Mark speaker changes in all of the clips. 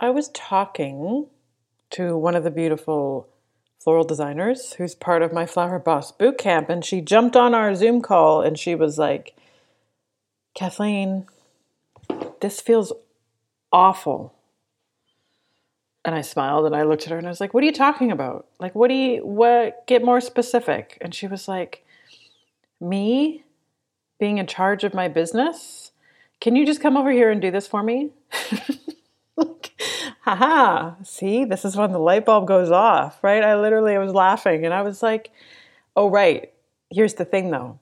Speaker 1: I was talking to one of the beautiful floral designers who's part of my Flower Boss boot camp, and she jumped on our Zoom call and she was like, Kathleen, this feels awful. And I smiled and I looked at her and I was like, What are you talking about? Like, what do you, what, get more specific? And she was like, Me being in charge of my business? Can you just come over here and do this for me? like, haha, see, this is when the light bulb goes off, right? I literally was laughing and I was like, oh, right. Here's the thing though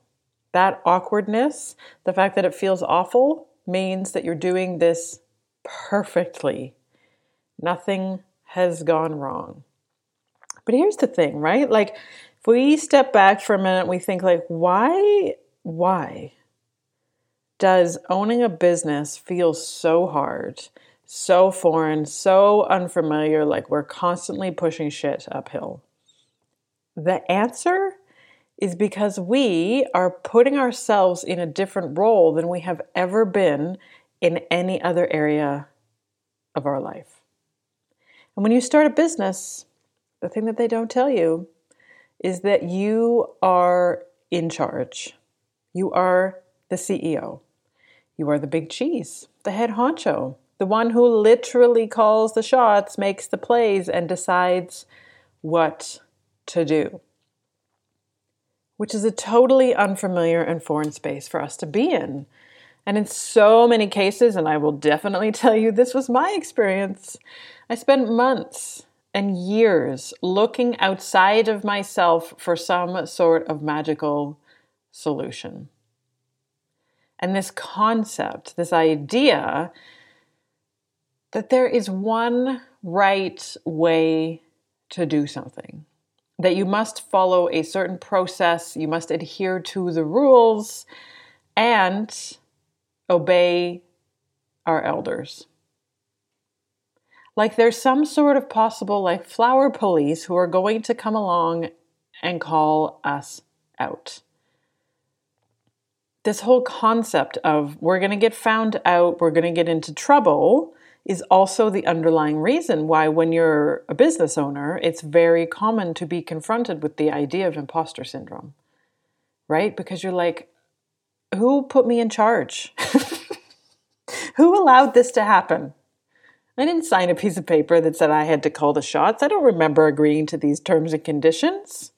Speaker 1: that awkwardness, the fact that it feels awful, means that you're doing this perfectly. Nothing has gone wrong. But here's the thing, right? Like, if we step back for a minute, we think, like, why, why does owning a business feel so hard? So foreign, so unfamiliar, like we're constantly pushing shit uphill? The answer is because we are putting ourselves in a different role than we have ever been in any other area of our life. And when you start a business, the thing that they don't tell you is that you are in charge. You are the CEO. You are the big cheese, the head honcho. The one who literally calls the shots, makes the plays, and decides what to do. Which is a totally unfamiliar and foreign space for us to be in. And in so many cases, and I will definitely tell you this was my experience, I spent months and years looking outside of myself for some sort of magical solution. And this concept, this idea, that there is one right way to do something, that you must follow a certain process, you must adhere to the rules, and obey our elders. Like there's some sort of possible, like flower police who are going to come along and call us out. This whole concept of we're going to get found out, we're going to get into trouble is also the underlying reason why, when you're a business owner, it's very common to be confronted with the idea of imposter syndrome, right? Because you're like, who put me in charge? who allowed this to happen? I didn't sign a piece of paper that said I had to call the shots. I don't remember agreeing to these terms and conditions.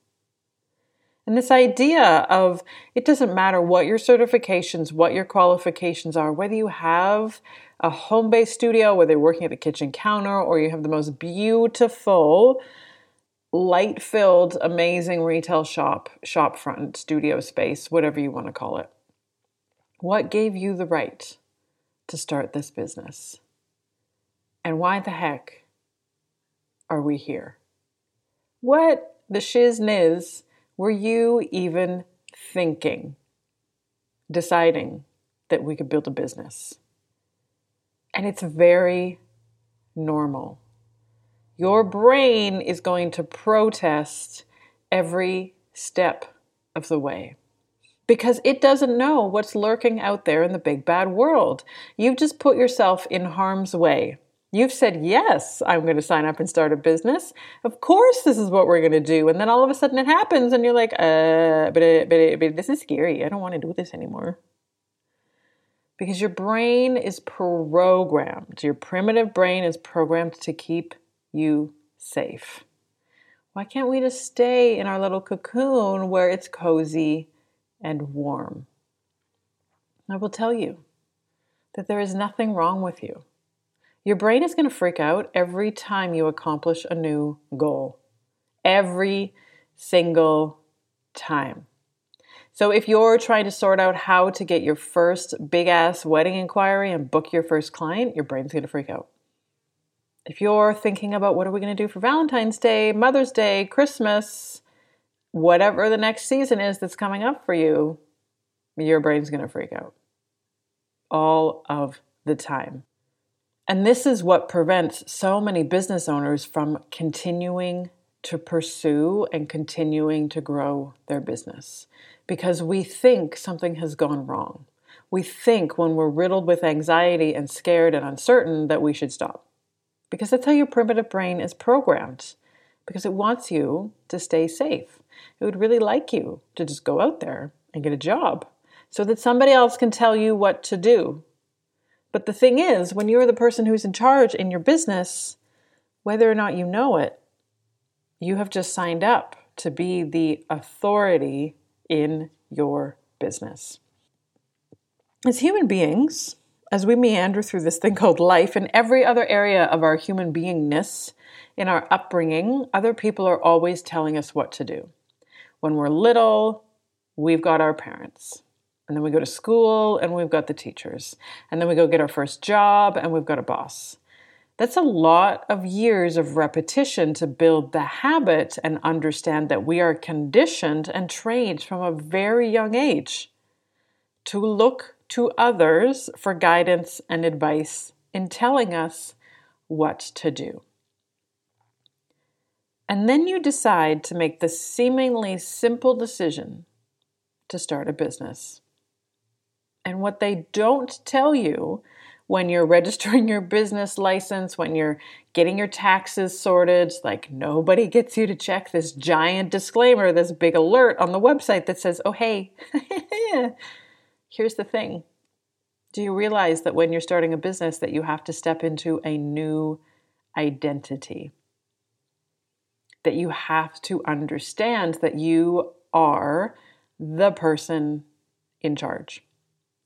Speaker 1: And this idea of it doesn't matter what your certifications, what your qualifications are, whether you have a home based studio, whether you're working at the kitchen counter or you have the most beautiful, light filled, amazing retail shop, shop front, studio space, whatever you want to call it. What gave you the right to start this business? And why the heck are we here? What the shizniz were you even thinking, deciding that we could build a business? And it's very normal. Your brain is going to protest every step of the way because it doesn't know what's lurking out there in the big bad world. You've just put yourself in harm's way. You've said, Yes, I'm going to sign up and start a business. Of course, this is what we're going to do. And then all of a sudden it happens, and you're like, uh, but, but, but this is scary. I don't want to do this anymore. Because your brain is programmed, your primitive brain is programmed to keep you safe. Why can't we just stay in our little cocoon where it's cozy and warm? I will tell you that there is nothing wrong with you. Your brain is going to freak out every time you accomplish a new goal. Every single time. So if you're trying to sort out how to get your first big ass wedding inquiry and book your first client, your brain's going to freak out. If you're thinking about what are we going to do for Valentine's Day, Mother's Day, Christmas, whatever the next season is that's coming up for you, your brain's going to freak out all of the time. And this is what prevents so many business owners from continuing to pursue and continuing to grow their business because we think something has gone wrong. We think when we're riddled with anxiety and scared and uncertain that we should stop because that's how your primitive brain is programmed because it wants you to stay safe. It would really like you to just go out there and get a job so that somebody else can tell you what to do. But the thing is, when you're the person who's in charge in your business, whether or not you know it, you have just signed up to be the authority in your business. As human beings, as we meander through this thing called life in every other area of our human beingness, in our upbringing, other people are always telling us what to do. When we're little, we've got our parents. And then we go to school and we've got the teachers. And then we go get our first job and we've got a boss. That's a lot of years of repetition to build the habit and understand that we are conditioned and trained from a very young age to look to others for guidance and advice in telling us what to do. And then you decide to make the seemingly simple decision to start a business. And what they don't tell you when you're registering your business license, when you're getting your taxes sorted, like nobody gets you to check this giant disclaimer, this big alert on the website that says, oh, hey, here's the thing. Do you realize that when you're starting a business that you have to step into a new identity? That you have to understand that you are the person in charge.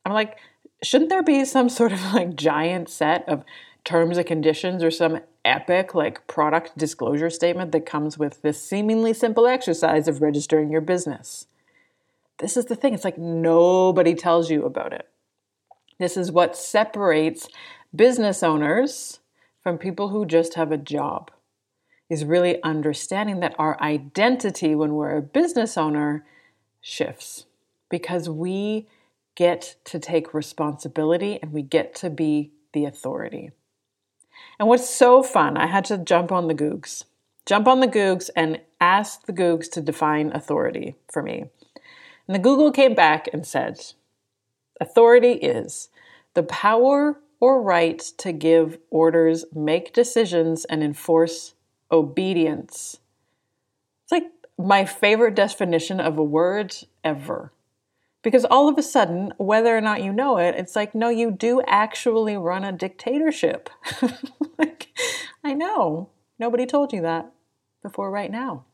Speaker 1: I'm like, shouldn't there be some sort of like giant set of terms and conditions or some epic like product disclosure statement that comes with this seemingly simple exercise of registering your business? This is the thing, it's like nobody tells you about it. This is what separates business owners from people who just have a job. Is really understanding that our identity when we're a business owner shifts because we get to take responsibility and we get to be the authority. And what's so fun, I had to jump on the Googs, jump on the Googs and ask the Googs to define authority for me. And the Google came back and said, Authority is the power or right to give orders, make decisions, and enforce obedience. It's like my favorite definition of a word ever. Because all of a sudden, whether or not you know it, it's like, no, you do actually run a dictatorship. like, I know. Nobody told you that before right now.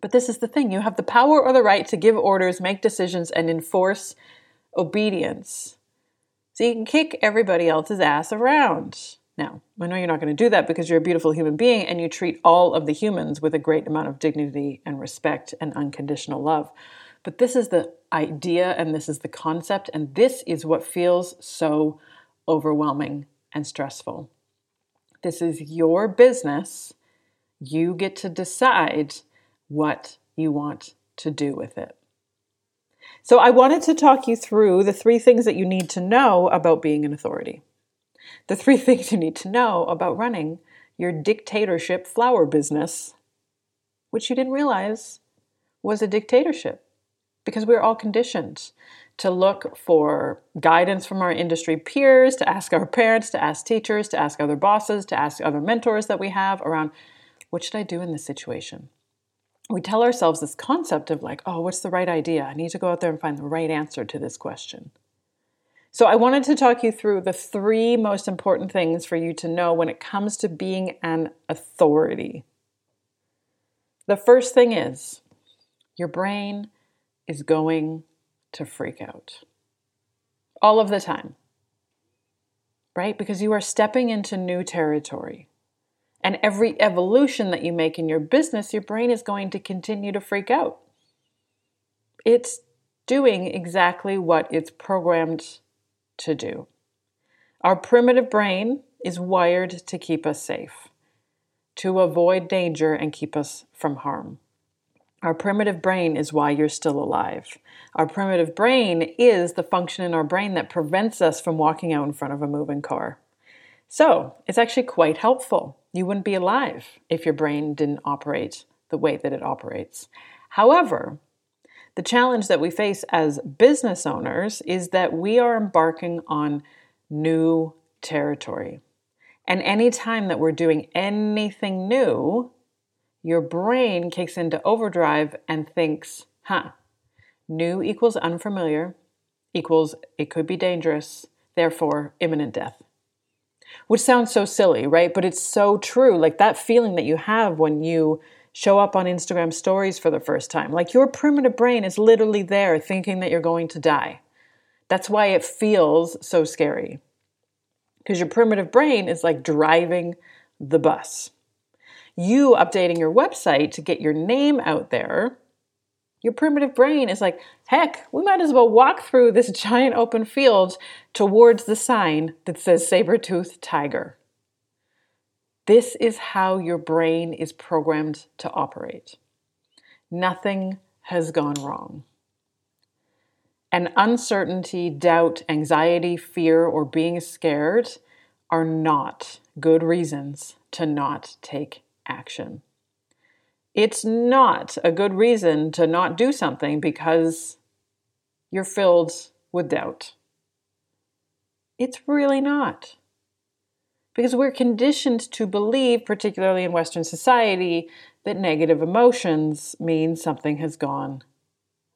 Speaker 1: But this is the thing you have the power or the right to give orders, make decisions, and enforce obedience. So you can kick everybody else's ass around. Now, I know you're not going to do that because you're a beautiful human being and you treat all of the humans with a great amount of dignity and respect and unconditional love. But this is the idea and this is the concept, and this is what feels so overwhelming and stressful. This is your business. You get to decide what you want to do with it. So, I wanted to talk you through the three things that you need to know about being an authority. The three things you need to know about running your dictatorship flower business, which you didn't realize was a dictatorship because we're all conditioned to look for guidance from our industry peers, to ask our parents, to ask teachers, to ask other bosses, to ask other mentors that we have around what should I do in this situation? We tell ourselves this concept of like, oh, what's the right idea? I need to go out there and find the right answer to this question. So, I wanted to talk you through the three most important things for you to know when it comes to being an authority. The first thing is your brain is going to freak out all of the time, right? Because you are stepping into new territory. And every evolution that you make in your business, your brain is going to continue to freak out. It's doing exactly what it's programmed to do. Our primitive brain is wired to keep us safe, to avoid danger and keep us from harm. Our primitive brain is why you're still alive. Our primitive brain is the function in our brain that prevents us from walking out in front of a moving car. So it's actually quite helpful. You wouldn't be alive if your brain didn't operate the way that it operates. However, the challenge that we face as business owners is that we are embarking on new territory. And anytime that we're doing anything new, your brain kicks into overdrive and thinks, huh, new equals unfamiliar, equals it could be dangerous, therefore imminent death. Which sounds so silly, right? But it's so true. Like that feeling that you have when you show up on Instagram stories for the first time. Like your primitive brain is literally there thinking that you're going to die. That's why it feels so scary. Because your primitive brain is like driving the bus you updating your website to get your name out there, your primitive brain is like, heck, we might as well walk through this giant open field towards the sign that says saber tooth tiger. This is how your brain is programmed to operate. Nothing has gone wrong. And uncertainty, doubt, anxiety, fear, or being scared are not good reasons to not take action. It's not a good reason to not do something because you're filled with doubt. It's really not. Because we're conditioned to believe, particularly in Western society, that negative emotions mean something has gone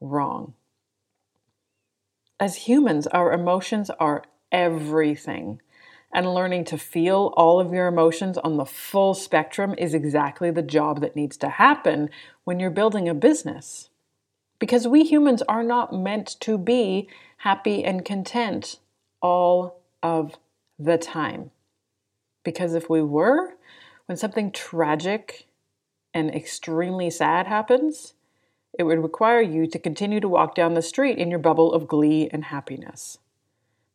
Speaker 1: wrong. As humans, our emotions are everything and learning to feel all of your emotions on the full spectrum is exactly the job that needs to happen when you're building a business. Because we humans are not meant to be happy and content all of the time. Because if we were, when something tragic and extremely sad happens, it would require you to continue to walk down the street in your bubble of glee and happiness.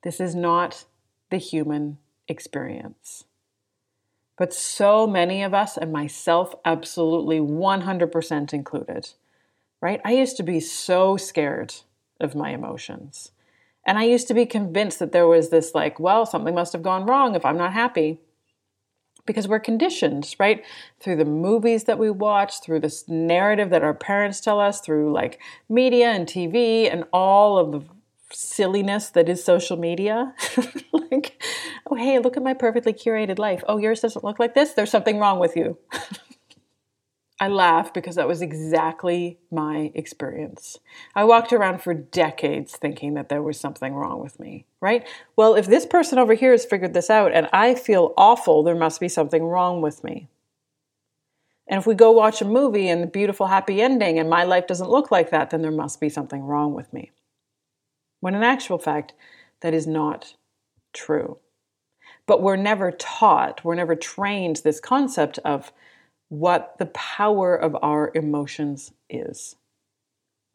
Speaker 1: This is not the human experience. But so many of us, and myself absolutely 100% included, right? I used to be so scared of my emotions. And I used to be convinced that there was this, like, well, something must have gone wrong if I'm not happy. Because we're conditioned, right? Through the movies that we watch, through this narrative that our parents tell us, through like media and TV and all of the silliness that is social media. like, oh, hey, look at my perfectly curated life. Oh, yours doesn't look like this. There's something wrong with you. I laugh because that was exactly my experience. I walked around for decades thinking that there was something wrong with me, right? Well, if this person over here has figured this out and I feel awful, there must be something wrong with me. And if we go watch a movie and the beautiful happy ending and my life doesn't look like that, then there must be something wrong with me when in actual fact, that is not true. But we're never taught, we're never trained this concept of what the power of our emotions is.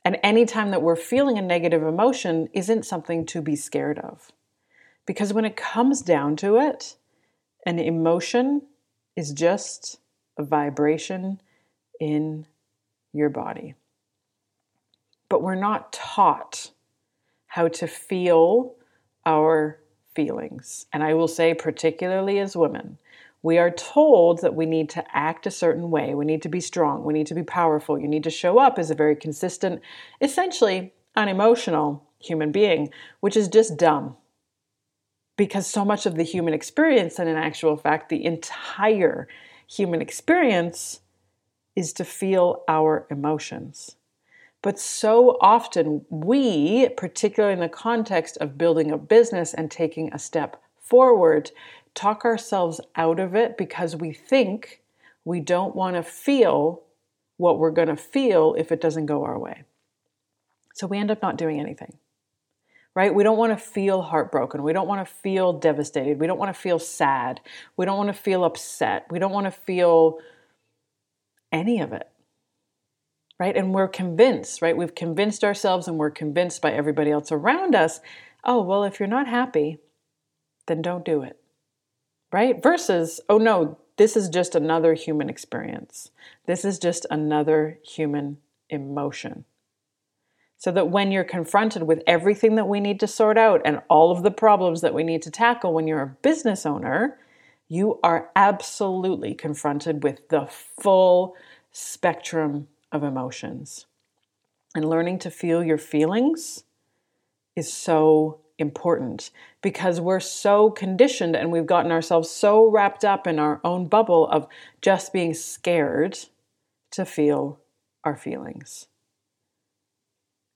Speaker 1: And anytime that we're feeling a negative emotion isn't something to be scared of. Because when it comes down to it, an emotion is just a vibration in your body. But we're not taught how to feel our feelings. And I will say, particularly as women, we are told that we need to act a certain way. We need to be strong. We need to be powerful. You need to show up as a very consistent, essentially unemotional human being, which is just dumb. Because so much of the human experience, and in actual fact, the entire human experience, is to feel our emotions. But so often, we, particularly in the context of building a business and taking a step forward, talk ourselves out of it because we think we don't want to feel what we're going to feel if it doesn't go our way. So we end up not doing anything, right? We don't want to feel heartbroken. We don't want to feel devastated. We don't want to feel sad. We don't want to feel upset. We don't want to feel any of it right? And we're convinced, right? We've convinced ourselves and we're convinced by everybody else around us oh, well, if you're not happy, then don't do it. Right? Versus, oh no, this is just another human experience. This is just another human emotion. So that when you're confronted with everything that we need to sort out and all of the problems that we need to tackle when you're a business owner, you are absolutely confronted with the full spectrum of emotions. And learning to feel your feelings is so important because we're so conditioned and we've gotten ourselves so wrapped up in our own bubble of just being scared to feel our feelings.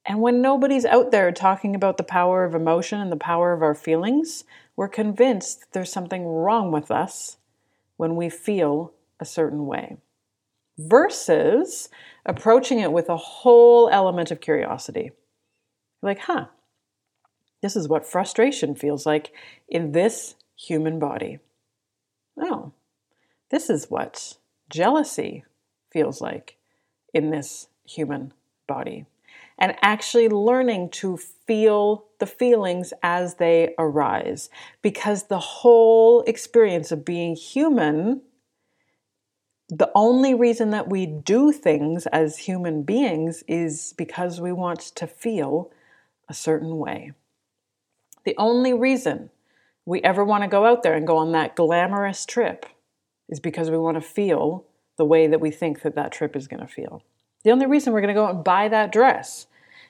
Speaker 1: And when nobody's out there talking about the power of emotion and the power of our feelings, we're convinced there's something wrong with us when we feel a certain way. Versus approaching it with a whole element of curiosity. Like, huh, this is what frustration feels like in this human body. Oh, this is what jealousy feels like in this human body. And actually learning to feel the feelings as they arise. Because the whole experience of being human, the only reason that we do things as human beings is because we want to feel a certain way. The only reason we ever want to go out there and go on that glamorous trip is because we want to feel the way that we think that that trip is going to feel. The only reason we're going to go out and buy that dress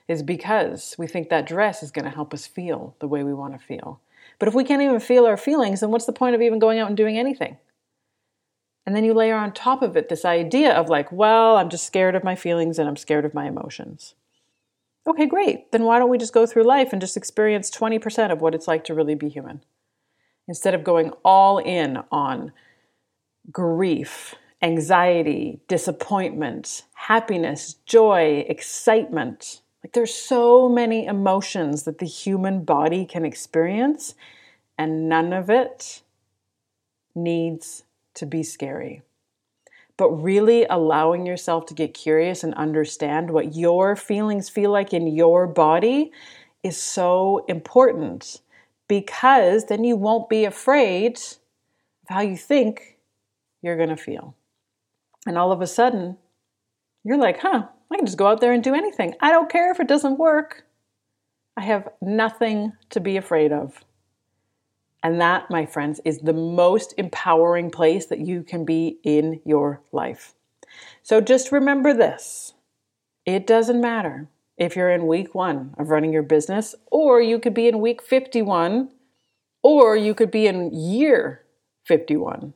Speaker 1: is because we think that dress is going to help us feel the way we want to feel. But if we can't even feel our feelings, then what's the point of even going out and doing anything? And then you layer on top of it this idea of like, well, I'm just scared of my feelings and I'm scared of my emotions. Okay, great. Then why don't we just go through life and just experience 20% of what it's like to really be human? Instead of going all in on grief, anxiety, disappointment, happiness, joy, excitement. Like there's so many emotions that the human body can experience, and none of it needs to be scary but really allowing yourself to get curious and understand what your feelings feel like in your body is so important because then you won't be afraid of how you think you're going to feel. And all of a sudden, you're like, huh, I can just go out there and do anything. I don't care if it doesn't work. I have nothing to be afraid of. And that, my friends, is the most empowering place that you can be in your life. So just remember this it doesn't matter if you're in week one of running your business, or you could be in week 51, or you could be in year 51.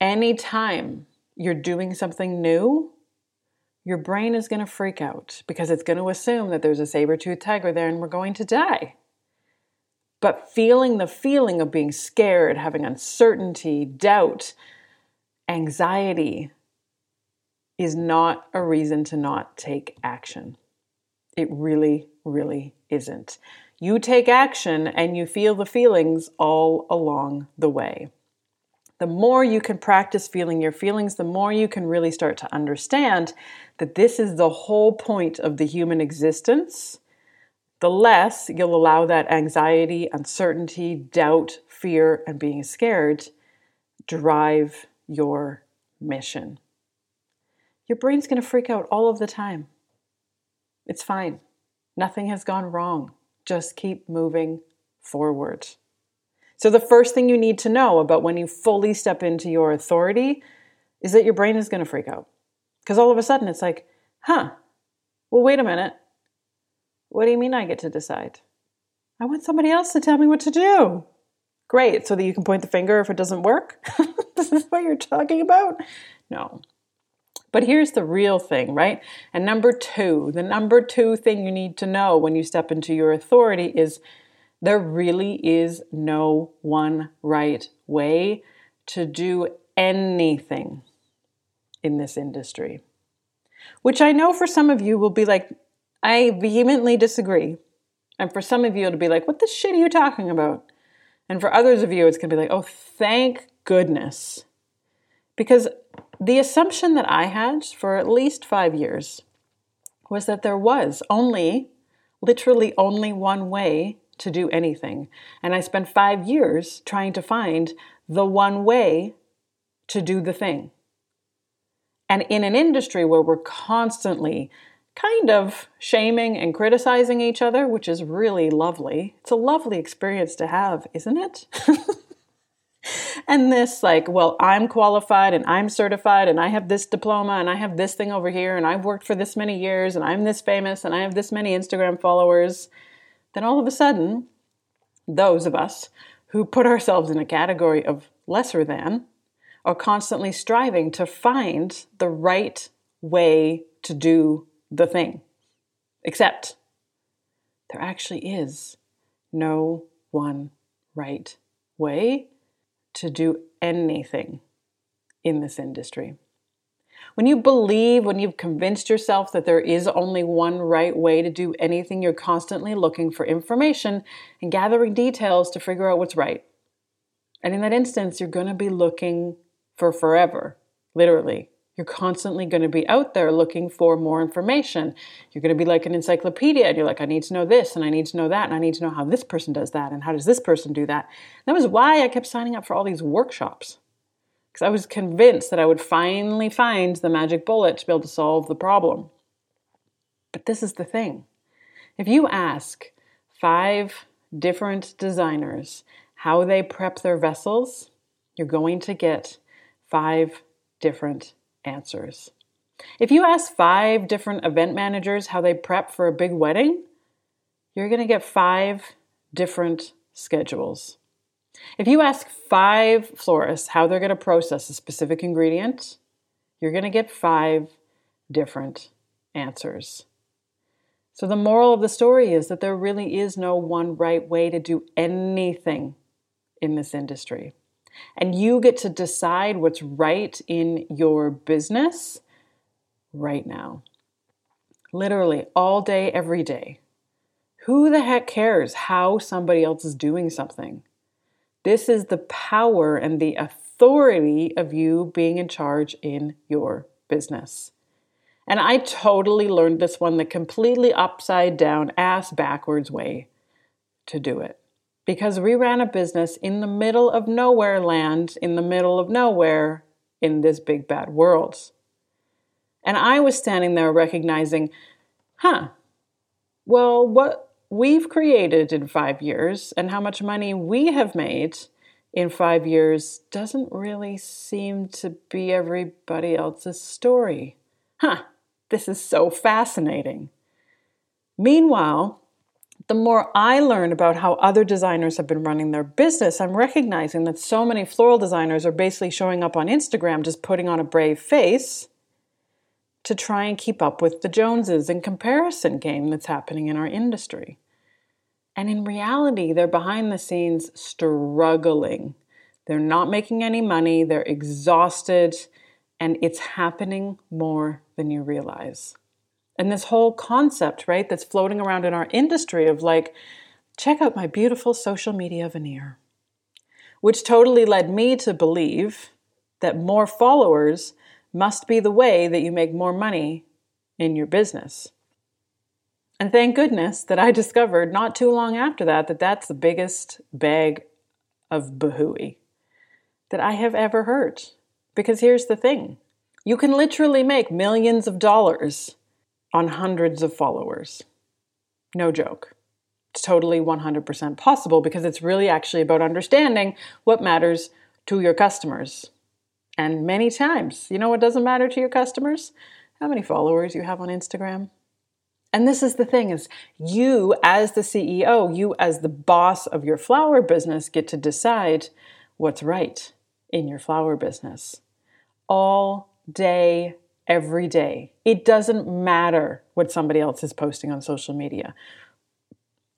Speaker 1: Anytime you're doing something new, your brain is going to freak out because it's going to assume that there's a saber toothed tiger there and we're going to die. But feeling the feeling of being scared, having uncertainty, doubt, anxiety is not a reason to not take action. It really, really isn't. You take action and you feel the feelings all along the way. The more you can practice feeling your feelings, the more you can really start to understand that this is the whole point of the human existence the less you'll allow that anxiety, uncertainty, doubt, fear, and being scared drive your mission. Your brain's going to freak out all of the time. It's fine. Nothing has gone wrong. Just keep moving forward. So, the first thing you need to know about when you fully step into your authority is that your brain is going to freak out. Because all of a sudden it's like, huh, well, wait a minute. What do you mean I get to decide? I want somebody else to tell me what to do. Great, so that you can point the finger if it doesn't work? this is what you're talking about? No. But here's the real thing, right? And number two, the number two thing you need to know when you step into your authority is there really is no one right way to do anything in this industry. Which I know for some of you will be like, I vehemently disagree. And for some of you, it'll be like, what the shit are you talking about? And for others of you, it's going to be like, oh, thank goodness. Because the assumption that I had for at least five years was that there was only, literally only one way to do anything. And I spent five years trying to find the one way to do the thing. And in an industry where we're constantly kind of shaming and criticizing each other, which is really lovely, it's a lovely experience to have, isn't it? and this, like, well, I'm qualified and I'm certified and I have this diploma and I have this thing over here and I've worked for this many years and I'm this famous and I have this many Instagram followers. Then all of a sudden, those of us who put ourselves in a category of lesser than are constantly striving to find the right way to do the thing. Except there actually is no one right way to do anything in this industry. When you believe, when you've convinced yourself that there is only one right way to do anything, you're constantly looking for information and gathering details to figure out what's right. And in that instance, you're going to be looking for forever, literally. You're constantly going to be out there looking for more information. You're going to be like an encyclopedia and you're like, I need to know this and I need to know that and I need to know how this person does that and how does this person do that. And that was why I kept signing up for all these workshops because I was convinced that I would finally find the magic bullet to be able to solve the problem. But this is the thing if you ask five different designers how they prep their vessels, you're going to get five different answers. If you ask five different event managers how they prep for a big wedding, you're going to get five different schedules. If you ask five florists how they're going to process a specific ingredient, you're going to get five different answers. So, the moral of the story is that there really is no one right way to do anything in this industry. And you get to decide what's right in your business right now. Literally all day, every day. Who the heck cares how somebody else is doing something? This is the power and the authority of you being in charge in your business. And I totally learned this one the completely upside down, ass backwards way to do it because we ran a business in the middle of nowhere land, in the middle of nowhere in this big bad world. And I was standing there recognizing, huh, well, what we've created in five years and how much money we have made in five years doesn't really seem to be everybody else's story. Huh, this is so fascinating. Meanwhile, the more I learn about how other designers have been running their business, I'm recognizing that so many floral designers are basically showing up on Instagram just putting on a brave face to try and keep up with the Joneses and comparison game that's happening in our industry. And in reality, they're behind the scenes struggling. They're not making any money, they're exhausted, and it's happening more than you realize. And this whole concept, right, that's floating around in our industry of like, check out my beautiful social media veneer, which totally led me to believe that more followers must be the way that you make more money in your business. And thank goodness that I discovered not too long after that that that's the biggest bag of bahooey that I have ever heard. Because here's the thing you can literally make millions of dollars on hundreds of followers. No joke. It's totally 100% possible because it's really actually about understanding what matters to your customers. And many times, you know what doesn't matter to your customers? How many followers you have on Instagram. And this is the thing is you as the CEO, you as the boss of your flower business get to decide what's right in your flower business. All day every day. It doesn't matter what somebody else is posting on social media.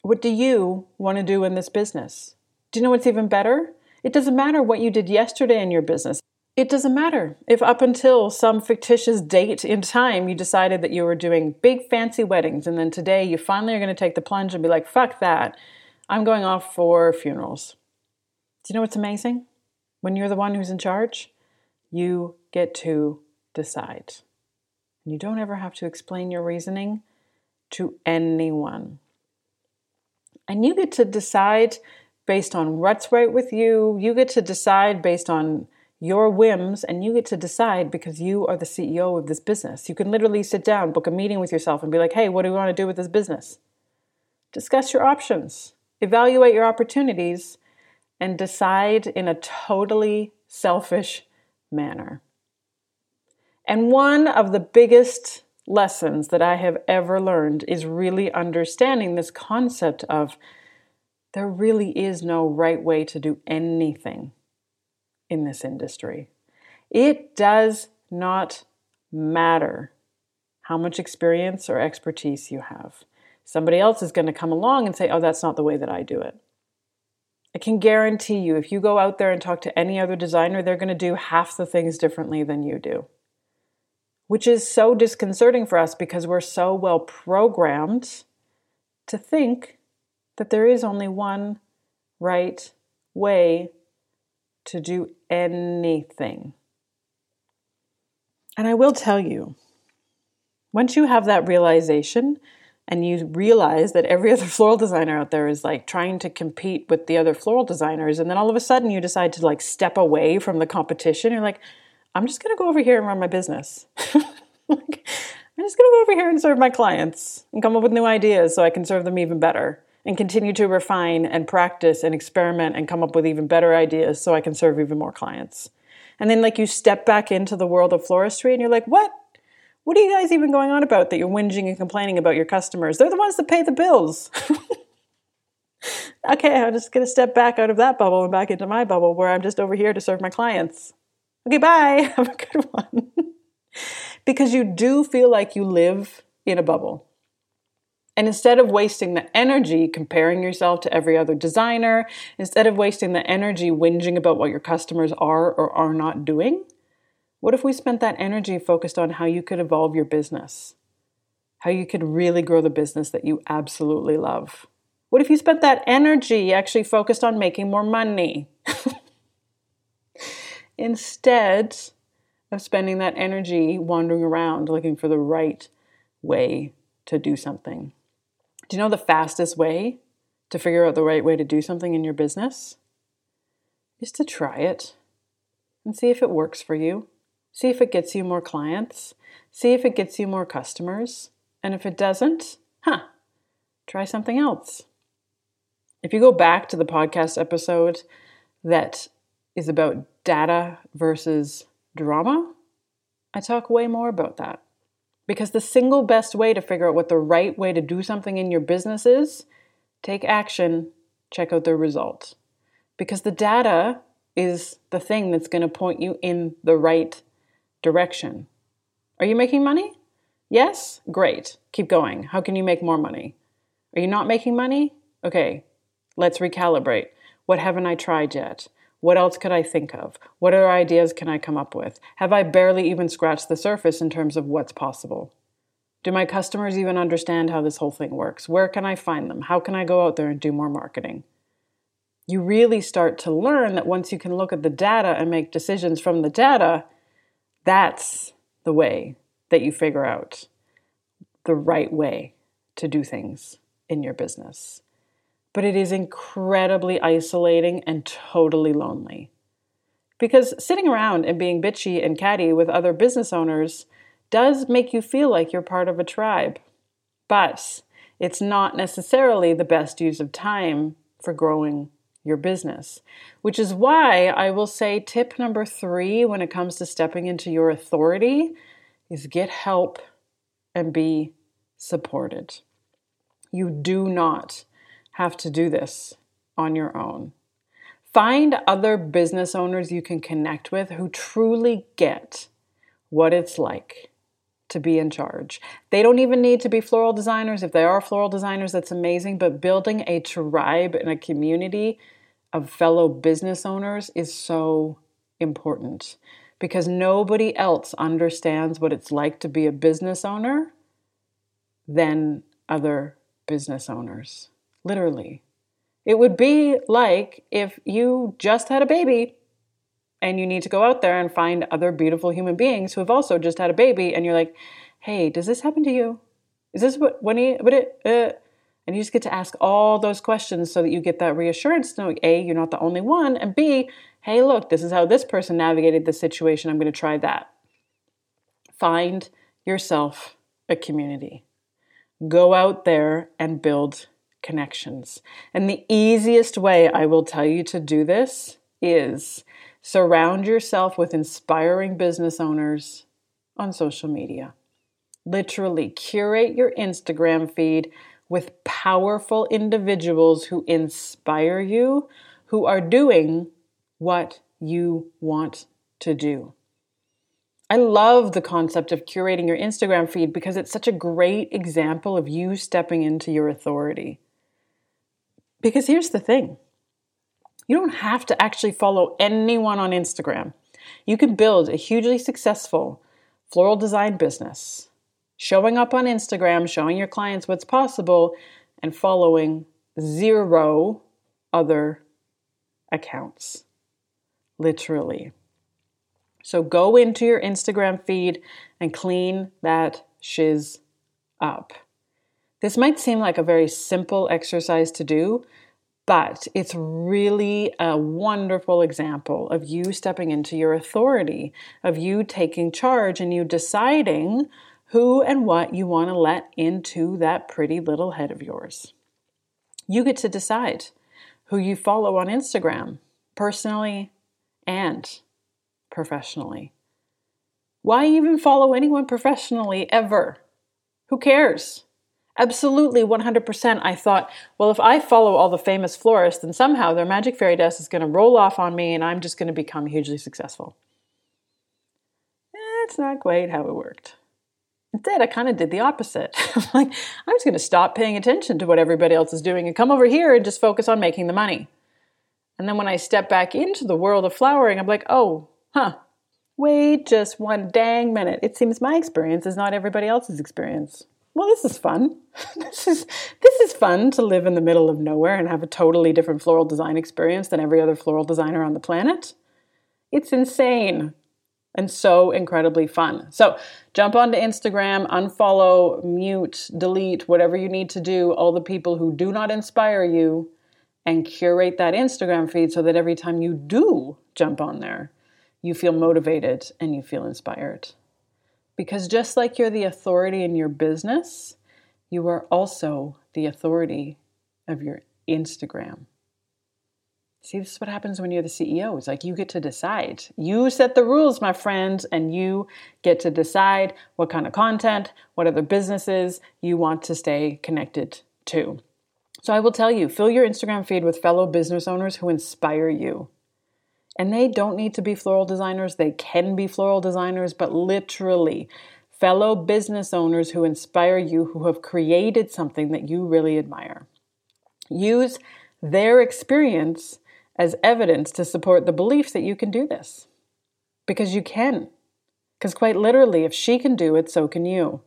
Speaker 1: What do you want to do in this business? Do you know what's even better? It doesn't matter what you did yesterday in your business. It doesn't matter if up until some fictitious date in time you decided that you were doing big fancy weddings and then today you finally are going to take the plunge and be like, fuck that. I'm going off for funerals. Do you know what's amazing? When you're the one who's in charge, you get to decide. And you don't ever have to explain your reasoning to anyone. And you get to decide based on what's right with you. You get to decide based on your whims, and you get to decide because you are the CEO of this business. You can literally sit down, book a meeting with yourself, and be like, hey, what do we want to do with this business? Discuss your options, evaluate your opportunities, and decide in a totally selfish manner. And one of the biggest lessons that I have ever learned is really understanding this concept of there really is no right way to do anything in this industry. It does not matter how much experience or expertise you have. Somebody else is going to come along and say, oh, that's not the way that I do it. I can guarantee you, if you go out there and talk to any other designer, they're going to do half the things differently than you do which is so disconcerting for us because we're so well programmed to think that there is only one right way to do anything. And I will tell you, once you have that realization and you realize that every other floral designer out there is like trying to compete with the other floral designers, and then all of a sudden you decide to like step away from the competition, you're like, I'm just going to go over here and run my business. like, I'm just going to go over here and serve my clients and come up with new ideas so I can serve them even better and continue to refine and practice and experiment and come up with even better ideas so I can serve even more clients. And then, like, you step back into the world of floristry and you're like, what? What are you guys even going on about that you're whinging and complaining about your customers? They're the ones that pay the bills. okay, I'm just going to step back out of that bubble and back into my bubble where I'm just over here to serve my clients. Okay, bye. Have a good one. because you do feel like you live in a bubble. And instead of wasting the energy comparing yourself to every other designer, instead of wasting the energy whinging about what your customers are or are not doing, what if we spent that energy focused on how you could evolve your business? How you could really grow the business that you absolutely love? What if you spent that energy actually focused on making more money? instead of spending that energy wandering around looking for the right way to do something. Do you know the fastest way to figure out the right way to do something in your business? Is to try it and see if it works for you. See if it gets you more clients. See if it gets you more customers. And if it doesn't, huh, try something else. If you go back to the podcast episode that is about data versus drama, I talk way more about that. Because the single best way to figure out what the right way to do something in your business is, take action, check out the result. Because the data is the thing that's going to point you in the right direction. Are you making money? Yes? Great. Keep going. How can you make more money? Are you not making money? Okay, let's recalibrate. What haven't I tried yet? What else could I think of? What other ideas can I come up with? Have I barely even scratched the surface in terms of what's possible? Do my customers even understand how this whole thing works? Where can I find them? How can I go out there and do more marketing? You really start to learn that once you can look at the data and make decisions from the data, that's the way that you figure out the right way to do things in your business but it is incredibly isolating and totally lonely. Because sitting around and being bitchy and catty with other business owners does make you feel like you're part of a tribe. But it's not necessarily the best use of time for growing your business. Which is why I will say tip number three when it comes to stepping into your authority is get help and be supported. You do not have to do this on your own. Find other business owners you can connect with who truly get what it's like to be in charge. They don't even need to be floral designers. If they are floral designers, that's amazing. But building a tribe and a community of fellow business owners is so important because nobody else understands what it's like to be a business owner than other business owners literally. It would be like if you just had a baby and you need to go out there and find other beautiful human beings who have also just had a baby and you're like, "Hey, does this happen to you? Is this what when he but it uh, And you just get to ask all those questions so that you get that reassurance knowing A, you're not the only one, and B, hey, look, this is how this person navigated the situation. I'm going to try that. Find yourself a community. Go out there and build connections. And the easiest way I will tell you to do this is surround yourself with inspiring business owners on social media. Literally, curate your Instagram feed with powerful individuals who inspire you, who are doing what you want to do. I love the concept of curating your Instagram feed because it's such a great example of you stepping into your authority. Because here's the thing you don't have to actually follow anyone on Instagram. You can build a hugely successful floral design business, showing up on Instagram, showing your clients what's possible, and following zero other accounts. Literally. So go into your Instagram feed and clean that shiz up. This might seem like a very simple exercise to do, but it's really a wonderful example of you stepping into your authority, of you taking charge and you deciding who and what you want to let into that pretty little head of yours. You get to decide who you follow on Instagram, personally and professionally. Why even follow anyone professionally ever? Who cares? Absolutely, 100%. I thought, well, if I follow all the famous florists, then somehow their magic fairy dust is going to roll off on me and I'm just going to become hugely successful. That's not quite how it worked. Instead, I kind of did the opposite. I'm like, I'm just going to stop paying attention to what everybody else is doing and come over here and just focus on making the money. And then when I step back into the world of flowering, I'm like, oh, huh, wait just one dang minute. It seems my experience is not everybody else's experience well, this is fun. this is this is fun to live in the middle of nowhere and have a totally different floral design experience than every other floral designer on the planet. It's insane and so incredibly fun. So, jump onto Instagram, unfollow, mute, delete, whatever you need to do, all the people who do not inspire you, and curate that Instagram feed so that every time you do jump on there, you feel motivated and you feel inspired. Because just like you're the authority in your business, you are also the authority of your Instagram. See, this is what happens when you're the CEO. It's like you get to decide. You set the rules, my friends, and you get to decide what kind of content, what other businesses you want to stay connected to. So I will tell you fill your Instagram feed with fellow business owners who inspire you. And they don't need to be floral designers, they can be floral designers, but literally, fellow business owners who inspire you, who have created something that you really admire. Use their experience as evidence to support the beliefs that you can do this. Because you can. Because quite literally, if she can do it, so can you.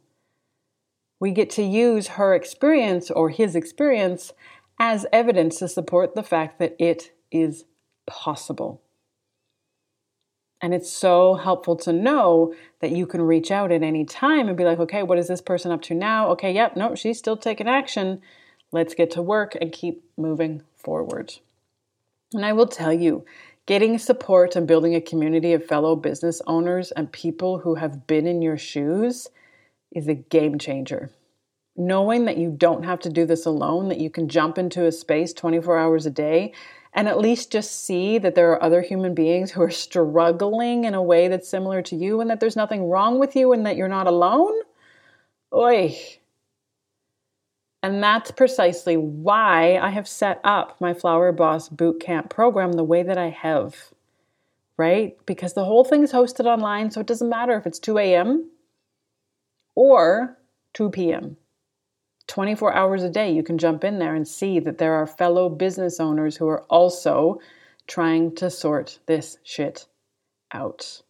Speaker 1: We get to use her experience or his experience as evidence to support the fact that it is possible. And it's so helpful to know that you can reach out at any time and be like, okay, what is this person up to now? Okay, yep, no, she's still taking action. Let's get to work and keep moving forward. And I will tell you, getting support and building a community of fellow business owners and people who have been in your shoes is a game changer. Knowing that you don't have to do this alone, that you can jump into a space 24 hours a day and at least just see that there are other human beings who are struggling in a way that's similar to you and that there's nothing wrong with you and that you're not alone. Oi. And that's precisely why I have set up my Flower Boss Bootcamp program the way that I have, right? Because the whole thing is hosted online, so it doesn't matter if it's 2 a.m. or 2 p.m. 24 hours a day, you can jump in there and see that there are fellow business owners who are also trying to sort this shit out.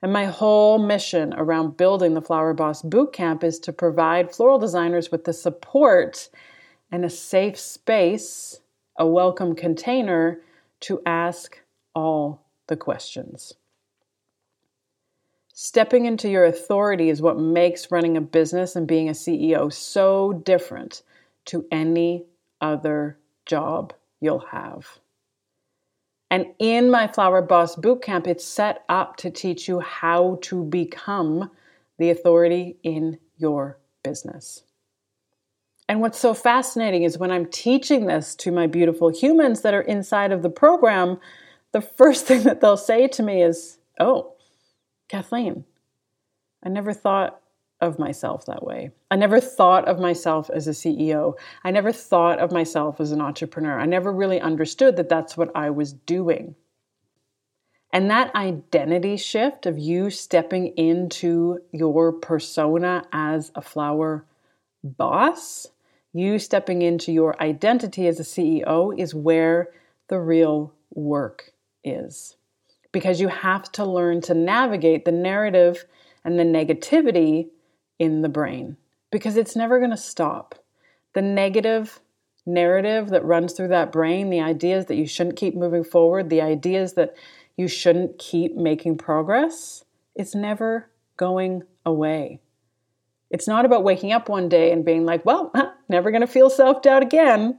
Speaker 1: And my whole mission around building the Flower Boss Bootcamp is to provide floral designers with the support and a safe space, a welcome container to ask all the questions. Stepping into your authority is what makes running a business and being a CEO so different to any other job you'll have. And in my Flower Boss Bootcamp, it's set up to teach you how to become the authority in your business. And what's so fascinating is when I'm teaching this to my beautiful humans that are inside of the program, the first thing that they'll say to me is, Oh, Kathleen, I never thought of myself that way. I never thought of myself as a CEO. I never thought of myself as an entrepreneur. I never really understood that that's what I was doing. And that identity shift of you stepping into your persona as a flower boss, you stepping into your identity as a CEO is where the real work is. Because you have to learn to navigate the narrative and the negativity in the brain because it's never going to stop. The negative narrative that runs through that brain, the ideas that you shouldn't keep moving forward, the ideas that you shouldn't keep making progress, it's never going away. It's not about waking up one day and being like, well, never going to feel self doubt again.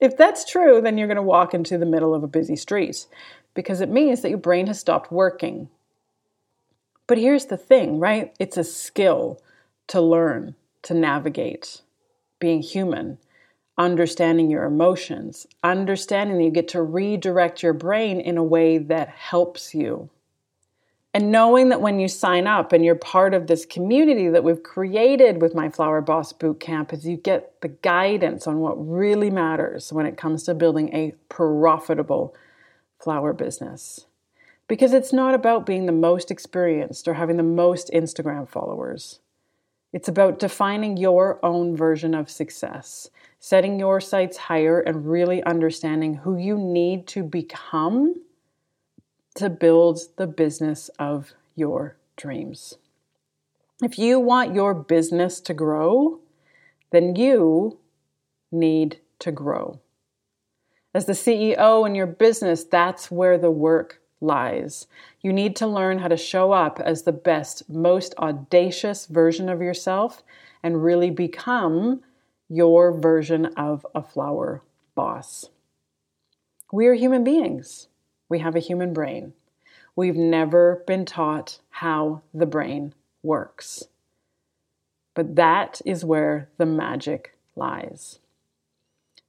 Speaker 1: If that's true, then you're going to walk into the middle of a busy street because it means that your brain has stopped working. But here's the thing, right? It's a skill to learn, to navigate, being human, understanding your emotions, understanding that you get to redirect your brain in a way that helps you. And knowing that when you sign up and you're part of this community that we've created with my Flower Boss Bootcamp, is you get the guidance on what really matters when it comes to building a profitable flower business. Because it's not about being the most experienced or having the most Instagram followers. It's about defining your own version of success, setting your sights higher, and really understanding who you need to become to build the business of your dreams. If you want your business to grow, then you need to grow. As the CEO in your business, that's where the work lies. You need to learn how to show up as the best, most audacious version of yourself and really become your version of a flower boss. We are human beings. We have a human brain. We've never been taught how the brain works. But that is where the magic lies.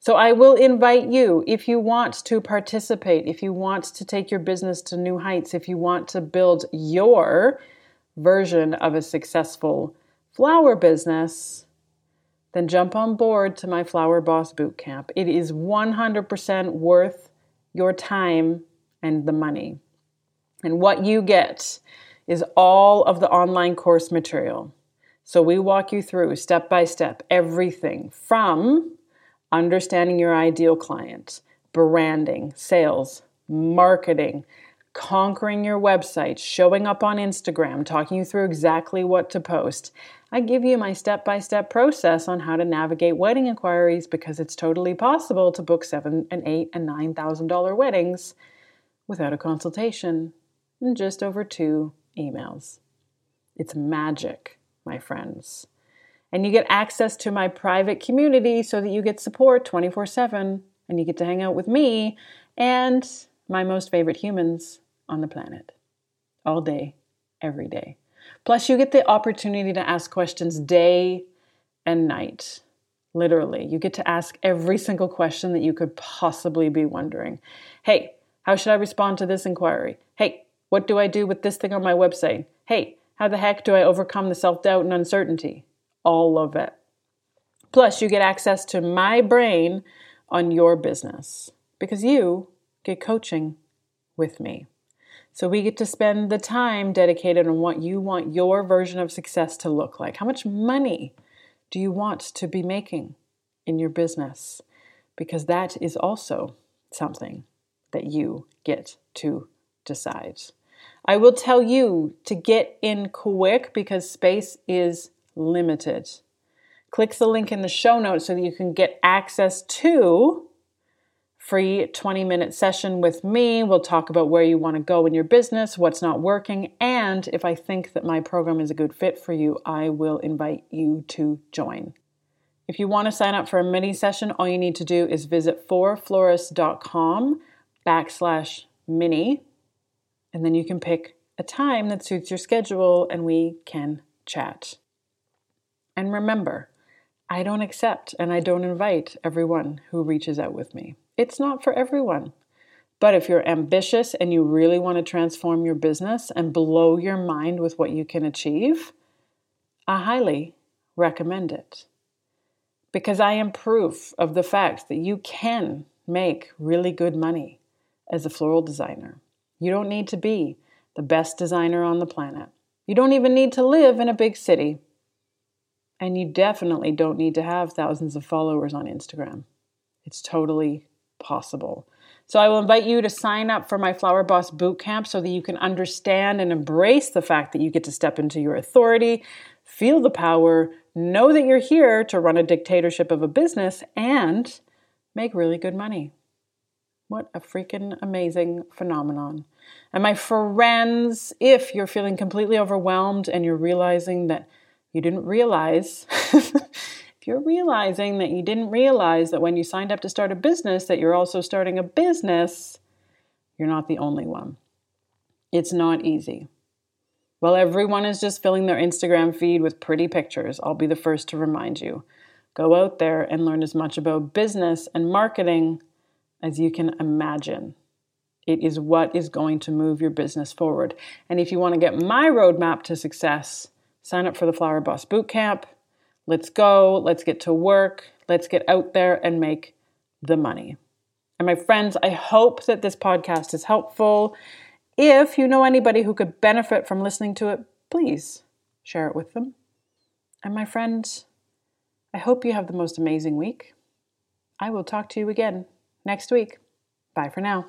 Speaker 1: So I will invite you if you want to participate, if you want to take your business to new heights, if you want to build your version of a successful flower business, then jump on board to my Flower Boss Bootcamp. It is 100% worth your time and the money. And what you get is all of the online course material. So we walk you through step by step everything from understanding your ideal client, branding, sales, marketing, conquering your website, showing up on Instagram, talking you through exactly what to post. I give you my step by step process on how to navigate wedding inquiries because it's totally possible to book seven and eight and nine thousand dollar weddings without a consultation in just over two emails. It's magic, my friends. And you get access to my private community so that you get support 24 7 and you get to hang out with me and my most favorite humans on the planet all day, every day. Plus, you get the opportunity to ask questions day and night. Literally, you get to ask every single question that you could possibly be wondering. Hey, how should I respond to this inquiry? Hey, what do I do with this thing on my website? Hey, how the heck do I overcome the self doubt and uncertainty? All of it. Plus, you get access to my brain on your business because you get coaching with me. So we get to spend the time dedicated on what you want your version of success to look like. How much money do you want to be making in your business? Because that is also something that you get to decide. I will tell you to get in quick because space is limited. Click the link in the show notes so that you can get access to free 20 minute session with me. We'll talk about where you want to go in your business, what's not working, and if I think that my program is a good fit for you, I will invite you to join. If you want to sign up for a mini session, all you need to do is visit forflorist.com backslash mini, and then you can pick a time that suits your schedule and we can chat. And remember, I don't accept and I don't invite everyone who reaches out with me. It's not for everyone. But if you're ambitious and you really want to transform your business and blow your mind with what you can achieve, I highly recommend it. Because I am proof of the fact that you can make really good money as a floral designer. You don't need to be the best designer on the planet. You don't even need to live in a big city. And you definitely don't need to have thousands of followers on Instagram. It's totally possible. So I will invite you to sign up for my Flower Boss Bootcamp so that you can understand and embrace the fact that you get to step into your authority, feel the power, know that you're here to run a dictatorship of a business, and make really good money. What a freaking amazing phenomenon. And my friends, if you're feeling completely overwhelmed and you're realizing that you didn't realize if you're realizing that you didn't realize that when you signed up to start a business that you're also starting a business, you're not the only one. It's not easy. While everyone is just filling their Instagram feed with pretty pictures, I'll be the first to remind you go out there and learn as much about business and marketing as you can imagine. It is what is going to move your business forward. And if you want to get my roadmap to success, sign up for the Flower Boss Bootcamp. Let's go. Let's get to work. Let's get out there and make the money. And my friends, I hope that this podcast is helpful. If you know anybody who could benefit from listening to it, please share it with them. And my friends, I hope you have the most amazing week. I will talk to you again next week. Bye for now.